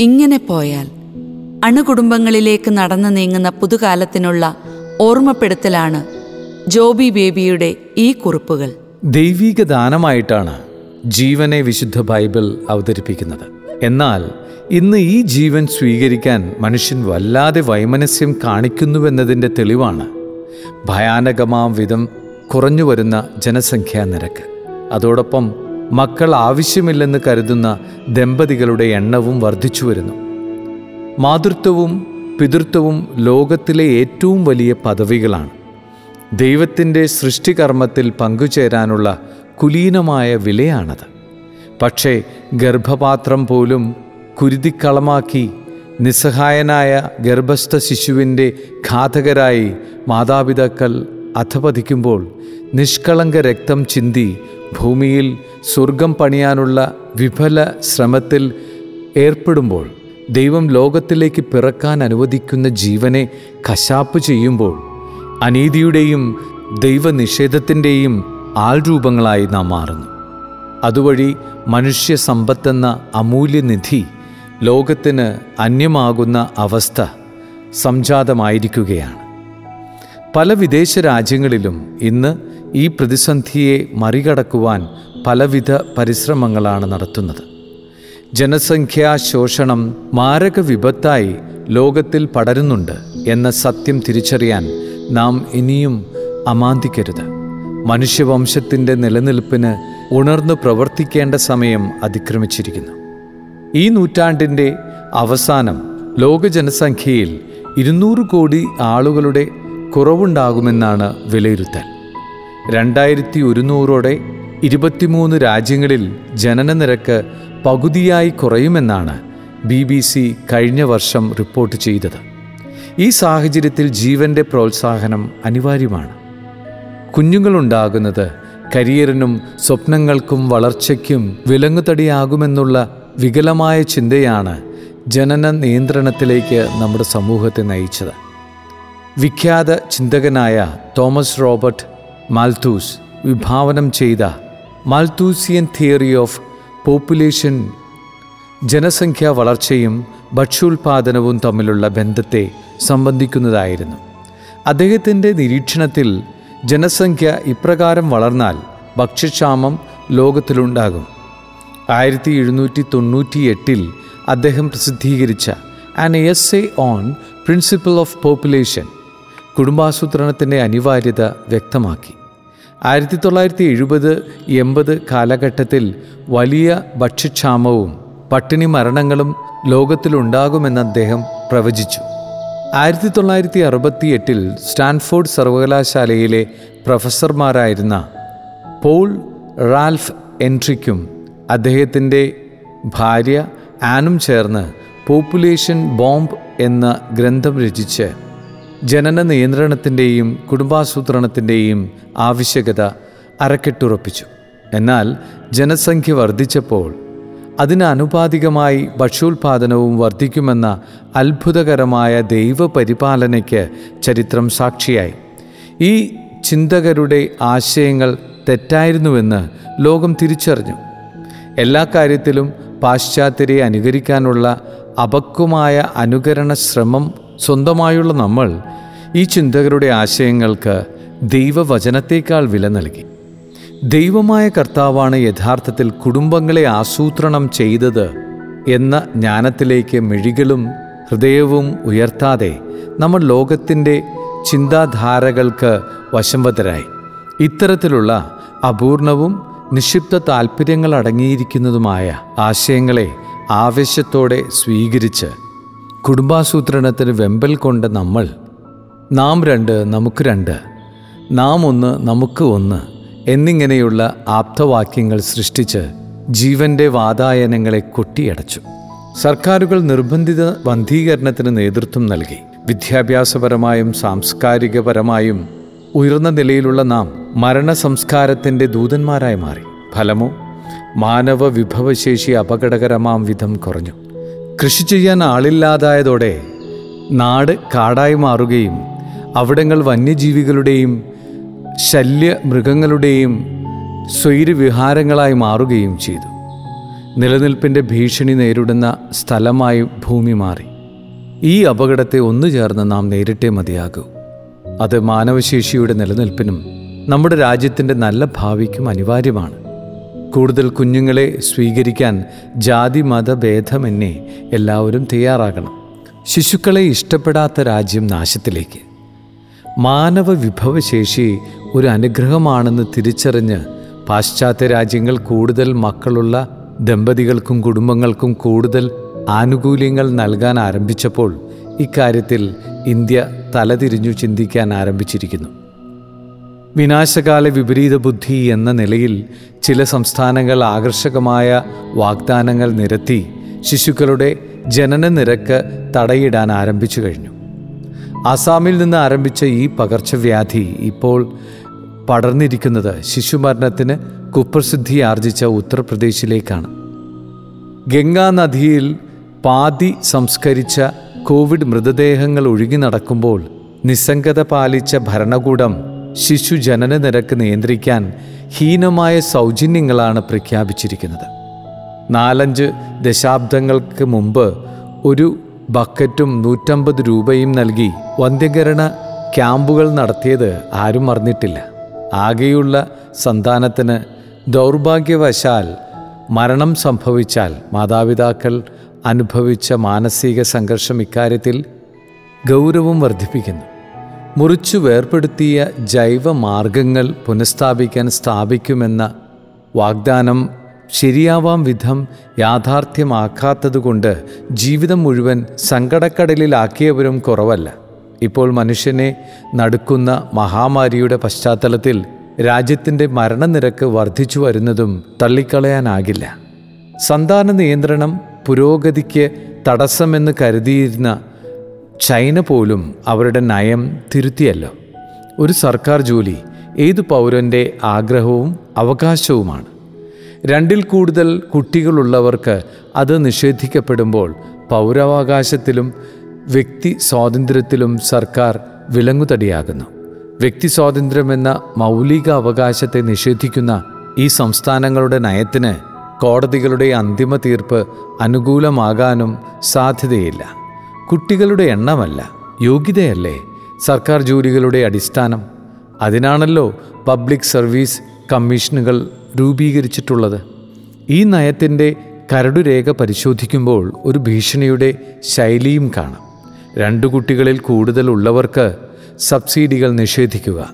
ഇങ്ങനെ പോയാൽ അണുകുടുംബങ്ങളിലേക്ക് നടന്നു നീങ്ങുന്ന പുതുകാലത്തിനുള്ള ഓർമ്മപ്പെടുത്തലാണ് ജോബി ബേബിയുടെ ഈ കുറിപ്പുകൾ. ദൈവീക ദാനമായിട്ടാണ് ജീവനെ വിശുദ്ധ ബൈബിൾ അവതരിപ്പിക്കുന്നത്. എന്നാൽ ഇന്ന് ഈ ജീവൻ സ്വീകരിക്കാൻ മനുഷ്യൻ വല്ലാതെ വൈമനസ്യം കാണിക്കുന്നുവെന്നതിന്റെ തെളിവാണ് ഭയാനകമാം വിധം കുറഞ്ഞു വരുന്ന ജനസംഖ്യാ നിരക്ക്. അതോടൊപ്പം മക്കൾ ആവശ്യമില്ലെന്ന് കരുതുന്ന ദമ്പതികളുടെ എണ്ണവും വർദ്ധിച്ചു വരുന്നു. മാതൃത്വവും പിതൃത്വവും ലോകത്തിലെ ഏറ്റവും വലിയ പദവികളാണ്. ദൈവത്തിന്റെ സൃഷ്ടികർമ്മത്തിൽ പങ്കുചേരാനുള്ള കുലീനമായ വിലയാണത്. പക്ഷേ ഗർഭപാത്രം പോലും കുരുതിക്കളമാക്കി നിസ്സഹായനായ ഗർഭസ്ഥ ശിശുവിന്റെ ഘാതകരായി മാതാപിതാക്കൾ അധപതിക്കുമ്പോൾ നിഷ്കളങ്ക രക്തം ചിന്തി ഭൂമിയിൽ സ്വർഗം പണിയാനുള്ള വിഫല ശ്രമത്തിൽ ഏർപ്പെടുമ്പോൾ ദൈവം ലോകത്തിലേക്ക് പിറക്കാൻ അനുവദിക്കുന്ന ജീവനെ കശാപ്പ് ചെയ്യുമ്പോൾ അനീതിയുടെയും ദൈവനിഷേധത്തിന്റെയും ആൾരൂപങ്ങളായി നാം മാറുന്നു. അതുവഴി മനുഷ്യ സമ്പത്തെന്ന അമൂല്യനിധി ലോകത്തിന് അന്യമാകുന്ന അവസ്ഥ സംജാതമായിരിക്കുകയാണ്. പല വിദേശ രാജ്യങ്ങളിലും ഇന്ന് ഈ പ്രതിസന്ധിയെ മറികടക്കുവാൻ പലവിധ പരിശ്രമങ്ങളാണ് നടത്തുന്നത്. ജനസംഖ്യാ ശോഷണം മാരക വിപത്തായി ലോകത്തിൽ പടരുന്നുണ്ട് എന്ന സത്യം തിരിച്ചറിയാൻ നാം ഇനിയും അമാന്തിക്കരുത്. മനുഷ്യവംശത്തിന്റെ നിലനിൽപ്പിന് ഉണർന്നു പ്രവർത്തിക്കേണ്ട സമയം അതിക്രമിച്ചിരിക്കുന്നു. ഈ നൂറ്റാണ്ടിന്റെ അവസാനം ലോക ജനസംഖ്യയിൽ ഇരുന്നൂറ് കോടി ആളുകളുടെ കുറവുണ്ടാകുമെന്നാണ് വിലയിരുത്തൽ. രണ്ടായിരത്തി ഒരുന്നൂറോടെ ഇരുപത്തിമൂന്ന് രാജ്യങ്ങളിൽ ജനന നിരക്ക് പകുതിയായി കുറയുമെന്നാണ് ബി ബി സി കഴിഞ്ഞ വർഷം റിപ്പോർട്ട് ചെയ്തത്. ഈ സാഹചര്യത്തിൽ ജീവന്റെ പ്രോത്സാഹനം അനിവാര്യമാണ്. കുഞ്ഞുങ്ങളുണ്ടാകുന്നത് കരിയറിനും സ്വപ്നങ്ങൾക്കും വളർച്ചയ്ക്കും വിലങ്ങുതടിയാകുമെന്നുള്ള വികലമായ ചിന്തയാണ് ജനന നിയന്ത്രണത്തിലേക്ക് നമ്മുടെ സമൂഹത്തെ നയിച്ചത്. വിഖ്യാത ചിന്തകനായ തോമസ് റോബർട്ട് മാൽത്തൂസ് വിഭാവനം ചെയ്ത മാൽത്തൂസിയൻ തിയറി ഓഫ് പോപ്പുലേഷൻ ജനസംഖ്യാ വളർച്ചയും ഭക്ഷ്യോൽപാദനവും തമ്മിലുള്ള ബന്ധത്തെ സംബന്ധിക്കുന്നതായിരുന്നു. അദ്ദേഹത്തിന്റെ നിരീക്ഷണത്തിൽ ജനസംഖ്യ ഇപ്രകാരം വളർന്നാൽ ഭക്ഷ്യക്ഷാമം ലോകത്തിലുണ്ടാകും. ആയിരത്തി എഴുന്നൂറ്റി തൊണ്ണൂറ്റി എട്ടിൽ അദ്ദേഹം പ്രസിദ്ധീകരിച്ച an essay on principle of population കുടുംബാസൂത്രണത്തിന്റെ അനിവാര്യത വ്യക്തമാക്കി. ആയിരത്തി തൊള്ളായിരത്തി എഴുപത് എൺപത് കാലഘട്ടത്തിൽ വലിയ ഭക്ഷ്യക്ഷാമവും പട്ടിണി മരണങ്ങളും ലോകത്തിലുണ്ടാകുമെന്ന് അദ്ദേഹം പ്രവചിച്ചു. ആയിരത്തി തൊള്ളായിരത്തി അറുപത്തി എട്ടിൽ സ്റ്റാൻഫോർഡ് സർവകലാശാലയിലെ പ്രൊഫസർമാരായിരുന്ന പോൾ റാൽഫ് എൻട്രിക്കും അദ്ദേഹത്തിന്റെ ഭാര്യ ആനും ചേർന്ന് പോപ്പുലേഷൻ ബോംബ് എന്ന ഗ്രന്ഥം രചിച്ച് ജനന നിയന്ത്രണത്തിന്റെയും കുടുംബാസൂത്രണത്തിന്റെയും ആവശ്യകത അരക്കെട്ടുറപ്പിച്ചു. എന്നാൽ ജനസംഖ്യ വർദ്ധിച്ചപ്പോൾ അതിനനുപാതികമായി ഭക്ഷ്യോൽപാദനവും വർദ്ധിക്കുമെന്ന അത്ഭുതകരമായ ദൈവപരിപാലനയ്ക്ക് ചരിത്രം സാക്ഷിയായി. ഈ ചിന്തകരുടെ ആശയങ്ങൾ തെറ്റായിരുന്നുവെന്ന് ലോകം തിരിച്ചറിഞ്ഞു. എല്ലാ കാര്യത്തിലും പാശ്ചാത്യരെ അനുകരിക്കാനുള്ള അപക്വമായ അനുകരണ ശ്രമം സ്വന്തമായുള്ള നമ്മൾ ഈ ചിന്തകരുടെ ആശയങ്ങൾക്ക് ദൈവവചനത്തേക്കാൾ വില നൽകി. ദൈവമായ കർത്താവാണ് യഥാർത്ഥത്തിൽ കുടുംബങ്ങളെ ആസൂത്രണം ചെയ്തത് എന്ന ജ്ഞാനത്തിലേക്ക് മിഴികളും ഹൃദയവും ഉയർത്താതെ നമ്മൾ ലോകത്തിന്റെ ചിന്താധാരകൾക്ക് വശംവതരായി. ഇത്തരത്തിലുള്ള അപൂർണവും നിക്ഷിപ്ത താൽപ്പര്യങ്ങൾ അടങ്ങിയിരിക്കുന്നതുമായ ആശയങ്ങളെ ആവേശത്തോടെ സ്വീകരിച്ച് കുടുംബാസൂത്രണത്തിന് വെമ്പൽ കൊണ്ട നമ്മൾ നാം രണ്ട് നമുക്ക് രണ്ട് നാം ഒന്ന് നമുക്ക് ഒന്ന് എന്നിങ്ങനെയുള്ള ആപ്തവാക്യങ്ങൾ സൃഷ്ടിച്ച് ജീവന്റെ വാതായനങ്ങളെ കൊട്ടിയടച്ചു. സർക്കാരുകൾ നിർബന്ധിത വന്ധീകരണത്തിന് നേതൃത്വം നൽകി. വിദ്യാഭ്യാസപരമായും സാംസ്കാരികപരമായും ഉയർന്ന നിലയിലുള്ള നാം മരണസംസ്കാരത്തിന്റെ ദൂതന്മാരായി മാറി. ഫലമോ? മാനവ വിഭവശേഷി അപകടകരമാം വിധം കുറഞ്ഞു. കൃഷി ചെയ്യാൻ ആളില്ലാതായതോടെ നാട് കാടായി മാറുകയും അവിടങ്ങൾ വന്യജീവികളുടെയും ശല്യ മൃഗങ്ങളുടെയും സ്വൈരവിഹാരങ്ങളായി മാറുകയും ചെയ്തു. നിലനിൽപ്പിന്റെ ഭീഷണി നേരിടുന്ന സ്ഥലമായി ഭൂമി മാറി. ഈ അപകടത്തെ ഒന്നു ചേർന്ന് നാം നേരിട്ടേ മതിയാകൂ. അത് മാനവശേഷിയുടെ നിലനിൽപ്പിനും നമ്മുടെ രാജ്യത്തിന്റെ നല്ല ഭാവിക്കും അനിവാര്യമാണ്. കൂടുതൽ കുഞ്ഞുങ്ങളെ സ്വീകരിക്കാൻ ജാതി മതഭേദമെന്നെ എല്ലാവരും തയ്യാറാകണം. ശിശുക്കളെ ഇഷ്ടപ്പെടാത്ത രാജ്യം നാശത്തിലേക്ക്. മാനവ വിഭവശേഷി ഒരു അനുഗ്രഹമാണെന്ന് തിരിച്ചറിഞ്ഞ് പാശ്ചാത്യ രാജ്യങ്ങൾ കൂടുതൽ മക്കളുള്ള ദമ്പതികൾക്കും കുടുംബങ്ങൾക്കും കൂടുതൽ ആനുകൂല്യങ്ങൾ നൽകാൻ ആരംഭിച്ചപ്പോൾ ഇക്കാര്യത്തിൽ ഇന്ത്യ തലതിരിഞ്ഞു ചിന്തിക്കാൻ ആരംഭിച്ചിരിക്കുന്നു. വിനാശകാല വിപരീത ബുദ്ധി എന്ന നിലയിൽ ചില സംസ്ഥാനങ്ങൾ ആകർഷകമായ വാഗ്ദാനങ്ങൾ നിരത്തി ശിശുക്കളുടെ ജനന നിരക്ക് തടയിടാൻ ആരംഭിച്ചു കഴിഞ്ഞു. ആസാമിൽ നിന്ന് ആരംഭിച്ച ഈ പകർച്ചവ്യാധി ഇപ്പോൾ പടർന്നിരിക്കുന്നത് ശിശുമരണത്തിന് കുപ്രസിദ്ധി ആർജിച്ച ഉത്തർപ്രദേശിലേക്കാണ്. ഗംഗാ നദിയിൽ പാതി സംസ്കരിച്ച കോവിഡ് മൃതദേഹങ്ങൾ ഒഴുകി നടക്കുമ്പോൾ നിസ്സംഗത പാലിച്ച ഭരണകൂടം ശിശു ജനന നിരക്ക് നിയന്ത്രിക്കാൻ ഹീനമായ സൗജന്യങ്ങളാണ് പ്രഖ്യാപിച്ചിരിക്കുന്നത്. നാലഞ്ച് ദശാബ്ദങ്ങൾക്ക് മുമ്പ് ഒരു ബക്കറ്റും നൂറ്റമ്പത് രൂപയും നൽകി വന്ധ്യകരണ ക്യാമ്പുകൾ നടത്തിയത് ആരും അറിഞ്ഞിട്ടില്ല. ആകെയുള്ള സന്താനത്തിന് ദൗർഭാഗ്യവശാൽ മരണം സംഭവിച്ചാൽ മാതാപിതാക്കൾ അനുഭവിച്ച മാനസിക സംഘർഷം ഇക്കാര്യത്തിൽ ഗൗരവം വർദ്ധിപ്പിക്കുന്നു. മുറിച്ചു വേർപ്പെടുത്തിയ ജൈവ മാർഗങ്ങൾ പുനഃസ്ഥാപിക്കാൻ സ്ഥാപിക്കുമെന്ന വാഗ്ദാനം ശരിയാവാം വിധം യാഥാർത്ഥ്യമാക്കാത്തതുകൊണ്ട് ജീവിതം മുഴുവൻ സങ്കടക്കടലിലാക്കിയവരും കുറവല്ല. ഇപ്പോൾ മനുഷ്യനെ നടുക്കുന്ന മഹാമാരിയുടെ പശ്ചാത്തലത്തിൽ രാജ്യത്തിന്റെ മരണനിരക്ക് വർദ്ധിച്ചു വരുന്നതും തള്ളിക്കളയാനാകില്ല. സന്താന നിയന്ത്രണം പുരോഗതിക്ക് തടസ്സമെന്ന് കരുതിയിരുന്ന ചൈന പോലും അവരുടെ നയം തിരുത്തിയല്ലോ. ഒരു സർക്കാർ ജോലി ഏതു പൗരന്റെ ആഗ്രഹവും അവകാശവുമാണ്. രണ്ടിൽ കൂടുതൽ കുട്ടികളുള്ളവർക്ക് അത് നിഷേധിക്കപ്പെടുമ്പോൾ പൗരാവകാശത്തിലും വ്യക്തി സ്വാതന്ത്ര്യത്തിലും സർക്കാർ വിലങ്ങുതടിയാകുന്നു. വ്യക്തി സ്വാതന്ത്ര്യമെന്ന മൗലിക അവകാശത്തെ നിഷേധിക്കുന്ന ഈ സംസ്ഥാനങ്ങളുടെ നയത്തിന് കോടതികളുടെ അന്തിമ തീർപ്പ് അനുകൂലമാകാനും സാധ്യതയില്ല. കുട്ടികളുടെ എണ്ണമല്ല യോഗ്യതയല്ലേ? സർക്കാർ ജോലികളുടെ അടിസ്ഥാനം. അതിനാണല്ലോ പബ്ലിക് സർവീസ് കമ്മീഷനുകൾ രൂപീകരിച്ചിട്ടുള്ളത്. ഈ നയത്തിന്റെ കരടുരേഖ പരിശോധിക്കുമ്പോൾ ഒരു ഭീഷണിയുടെ ശൈലിയും കാണാം. രണ്ടു കുട്ടികളിൽ കൂടുതൽ ഉള്ളവർക്ക് സബ്സിഡികൾ നിഷേധിക്കുക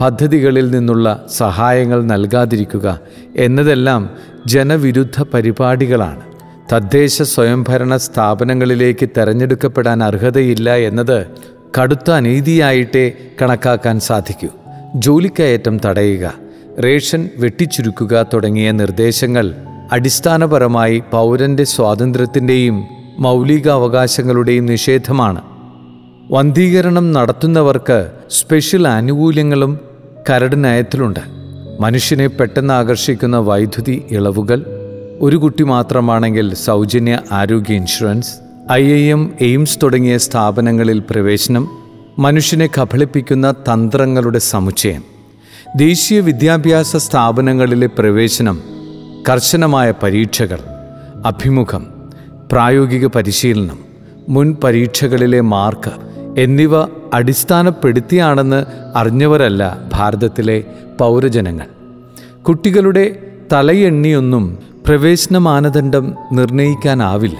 പദ്ധതികളിൽ നിന്നുള്ള സഹായങ്ങൾ നൽകാതിരിക്കുക എന്നതെല്ലാം ജനവിരുദ്ധ പരിപാടികളാണ്. തദ്ദേശ സ്വയംഭരണ സ്ഥാപനങ്ങളിലേക്ക് തെരഞ്ഞെടുക്കപ്പെടാൻ അർഹതയില്ല എന്നത് കടുത്ത അനീതിയായിട്ടേ കണക്കാക്കാൻ സാധിക്കൂ. ജോലിക്കയറ്റം തടയുക റേഷൻ വെട്ടിച്ചുരുക്കുക തുടങ്ങിയ നിർദ്ദേശങ്ങൾ അടിസ്ഥാനപരമായി പൗരന്റെ സ്വാതന്ത്ര്യത്തിന്റെയും മൗലികാവകാശങ്ങളുടെയും നിഷേധമാണ്. വന്ധീകരണം നടത്തുന്നവർക്ക് സ്പെഷ്യൽ ആനുകൂല്യങ്ങളും കരട് നയത്തിലുണ്ട്. മനുഷ്യനെ പെട്ടെന്ന് ആകർഷിക്കുന്ന വൈദ്യുതി ഇളവുകൾ ഒരു കുട്ടി മാത്രമാണെങ്കിൽ സൗജന്യ ആരോഗ്യ insurance I I M AIIMS തുടങ്ങിയ സ്ഥാപനങ്ങളിൽ പ്രവേശനം മനുഷ്യനെ കബളിപ്പിക്കുന്ന തന്ത്രങ്ങളുടെ സമുച്ചയം ദേശീയ വിദ്യാഭ്യാസ സ്ഥാപനങ്ങളിലെ പ്രവേശനം കർശനമായ പരീക്ഷകൾ അഭിമുഖം പ്രായോഗിക പരിശീലനം മുൻ പരീക്ഷകളിലെ മാർക്ക് എന്നിവ അടിസ്ഥാനപ്പെടുത്തിയാണെന്ന് അറിഞ്ഞവരല്ല ഭാരതത്തിലെ പൗരജനങ്ങൾ. കുട്ടികളുടെ തലയെണ്ണിയൊന്നും പ്രവേശന മാനദണ്ഡം നിർണയിക്കാനാവില്ല.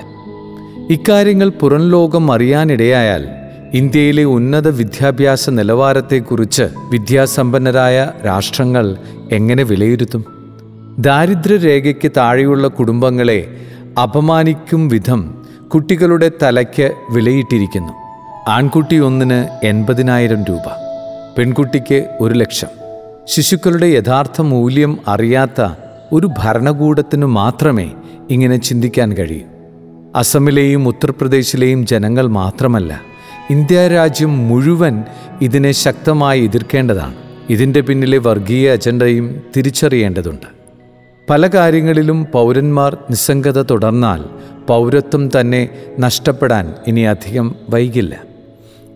ഇക്കാര്യങ്ങൾ പുറം ലോകം അറിയാനിടയായാൽ ഇന്ത്യയിലെ ഉന്നത വിദ്യാഭ്യാസ നിലവാരത്തെക്കുറിച്ച് വിദ്യാസമ്പന്നരായ രാഷ്ട്രങ്ങൾ എങ്ങനെ വിലയിരുത്തും? ദാരിദ്ര്യരേഖയ്ക്ക് താഴെയുള്ള കുടുംബങ്ങളെ അപമാനിക്കും വിധം കുട്ടികളുടെ തലയ്ക്ക് വിലയിട്ടിരിക്കുന്നു. ആൺകുട്ടി ഒന്നിന് എൺപതിനായിരം രൂപ പെൺകുട്ടിക്ക് ഒരു ലക്ഷം. ശിശുക്കളുടെ യഥാർത്ഥ മൂല്യം അറിയാത്ത ഒരു ഭരണകൂടത്തിനു മാത്രമേ ഇങ്ങനെ ചിന്തിക്കാൻ കഴിയൂ. അസമിലെയും ഉത്തർപ്രദേശിലെയും ജനങ്ങൾ മാത്രമല്ല ഇന്ത്യ രാജ്യം മുഴുവൻ ഇതിനെ ശക്തമായി എതിർക്കേണ്ടതാണ്. ഇതിന്റെ പിന്നിലെ വർഗീയ അജണ്ടയും തിരിച്ചറിയേണ്ടതുണ്ട്. പല കാര്യങ്ങളിലും പൗരന്മാർ നിസ്സംഗത തുടർന്നാൽ പൗരത്വം തന്നെ നഷ്ടപ്പെടാൻ ഇനി അധികം വൈകില്ല.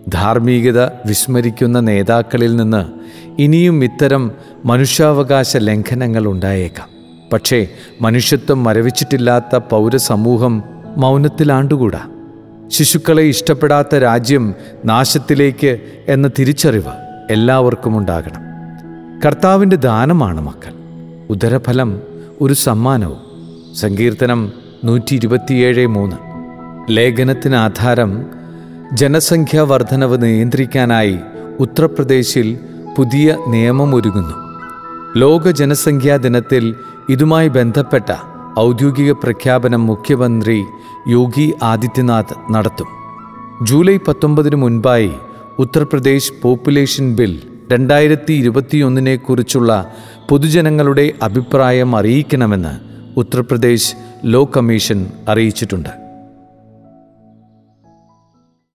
ധാർമ്മികത വിസ്മരിക്കുന്ന നേതാക്കളിൽ നിന്ന് ഇനിയും ഇത്തരം മനുഷ്യാവകാശ ലംഘനങ്ങൾ ഉണ്ടായേക്കാം. പക്ഷേ മനുഷ്യത്വം മരവിച്ചിട്ടില്ലാത്ത പൗരസമൂഹം മൗനത്തിലാണ്ടുകൂടാ ശിശുക്കളെ ഇഷ്ടപ്പെടാത്ത രാജ്യം നാശത്തിലേക്ക് എന്ന തിരിച്ചറിവ് എല്ലാവർക്കും ഉണ്ടാകണം. കർത്താവിന്റെ ദാനമാണ് മക്കൾ. ഉദരഫലം ഒരു സമ്മാനവും. സങ്കീർത്തനം നൂറ്റി ഇരുപത്തിയേഴ് മൂന്ന്. ലേഖനത്തിന് ആധാരം ജനസംഖ്യാ വർധനവ് നിയന്ത്രിക്കാനായി ഉത്തർപ്രദേശിൽ പുതിയ നിയമം ഒരുങ്ങുന്നു ലോക ജനസംഖ്യാ ദിനത്തിൽ ഇതുമായി ബന്ധപ്പെട്ട ഔദ്യോഗിക പ്രഖ്യാപനം മുഖ്യമന്ത്രി യോഗി ആദിത്യനാഥ് നടത്തും. ജൂലൈ പത്തൊമ്പതിന് മുൻപായി ഉത്തർപ്രദേശ് പോപ്പുലേഷൻ ബിൽ രണ്ടായിരത്തി ഇരുപത്തിയൊന്നിനെ കുറിച്ചുള്ള പൊതുജനങ്ങളുടെ അഭിപ്രായം അറിയിക്കണമെന്ന് ഉത്തർപ്രദേശ് ലോ കമ്മീഷൻ അറിയിച്ചിട്ടുണ്ട്.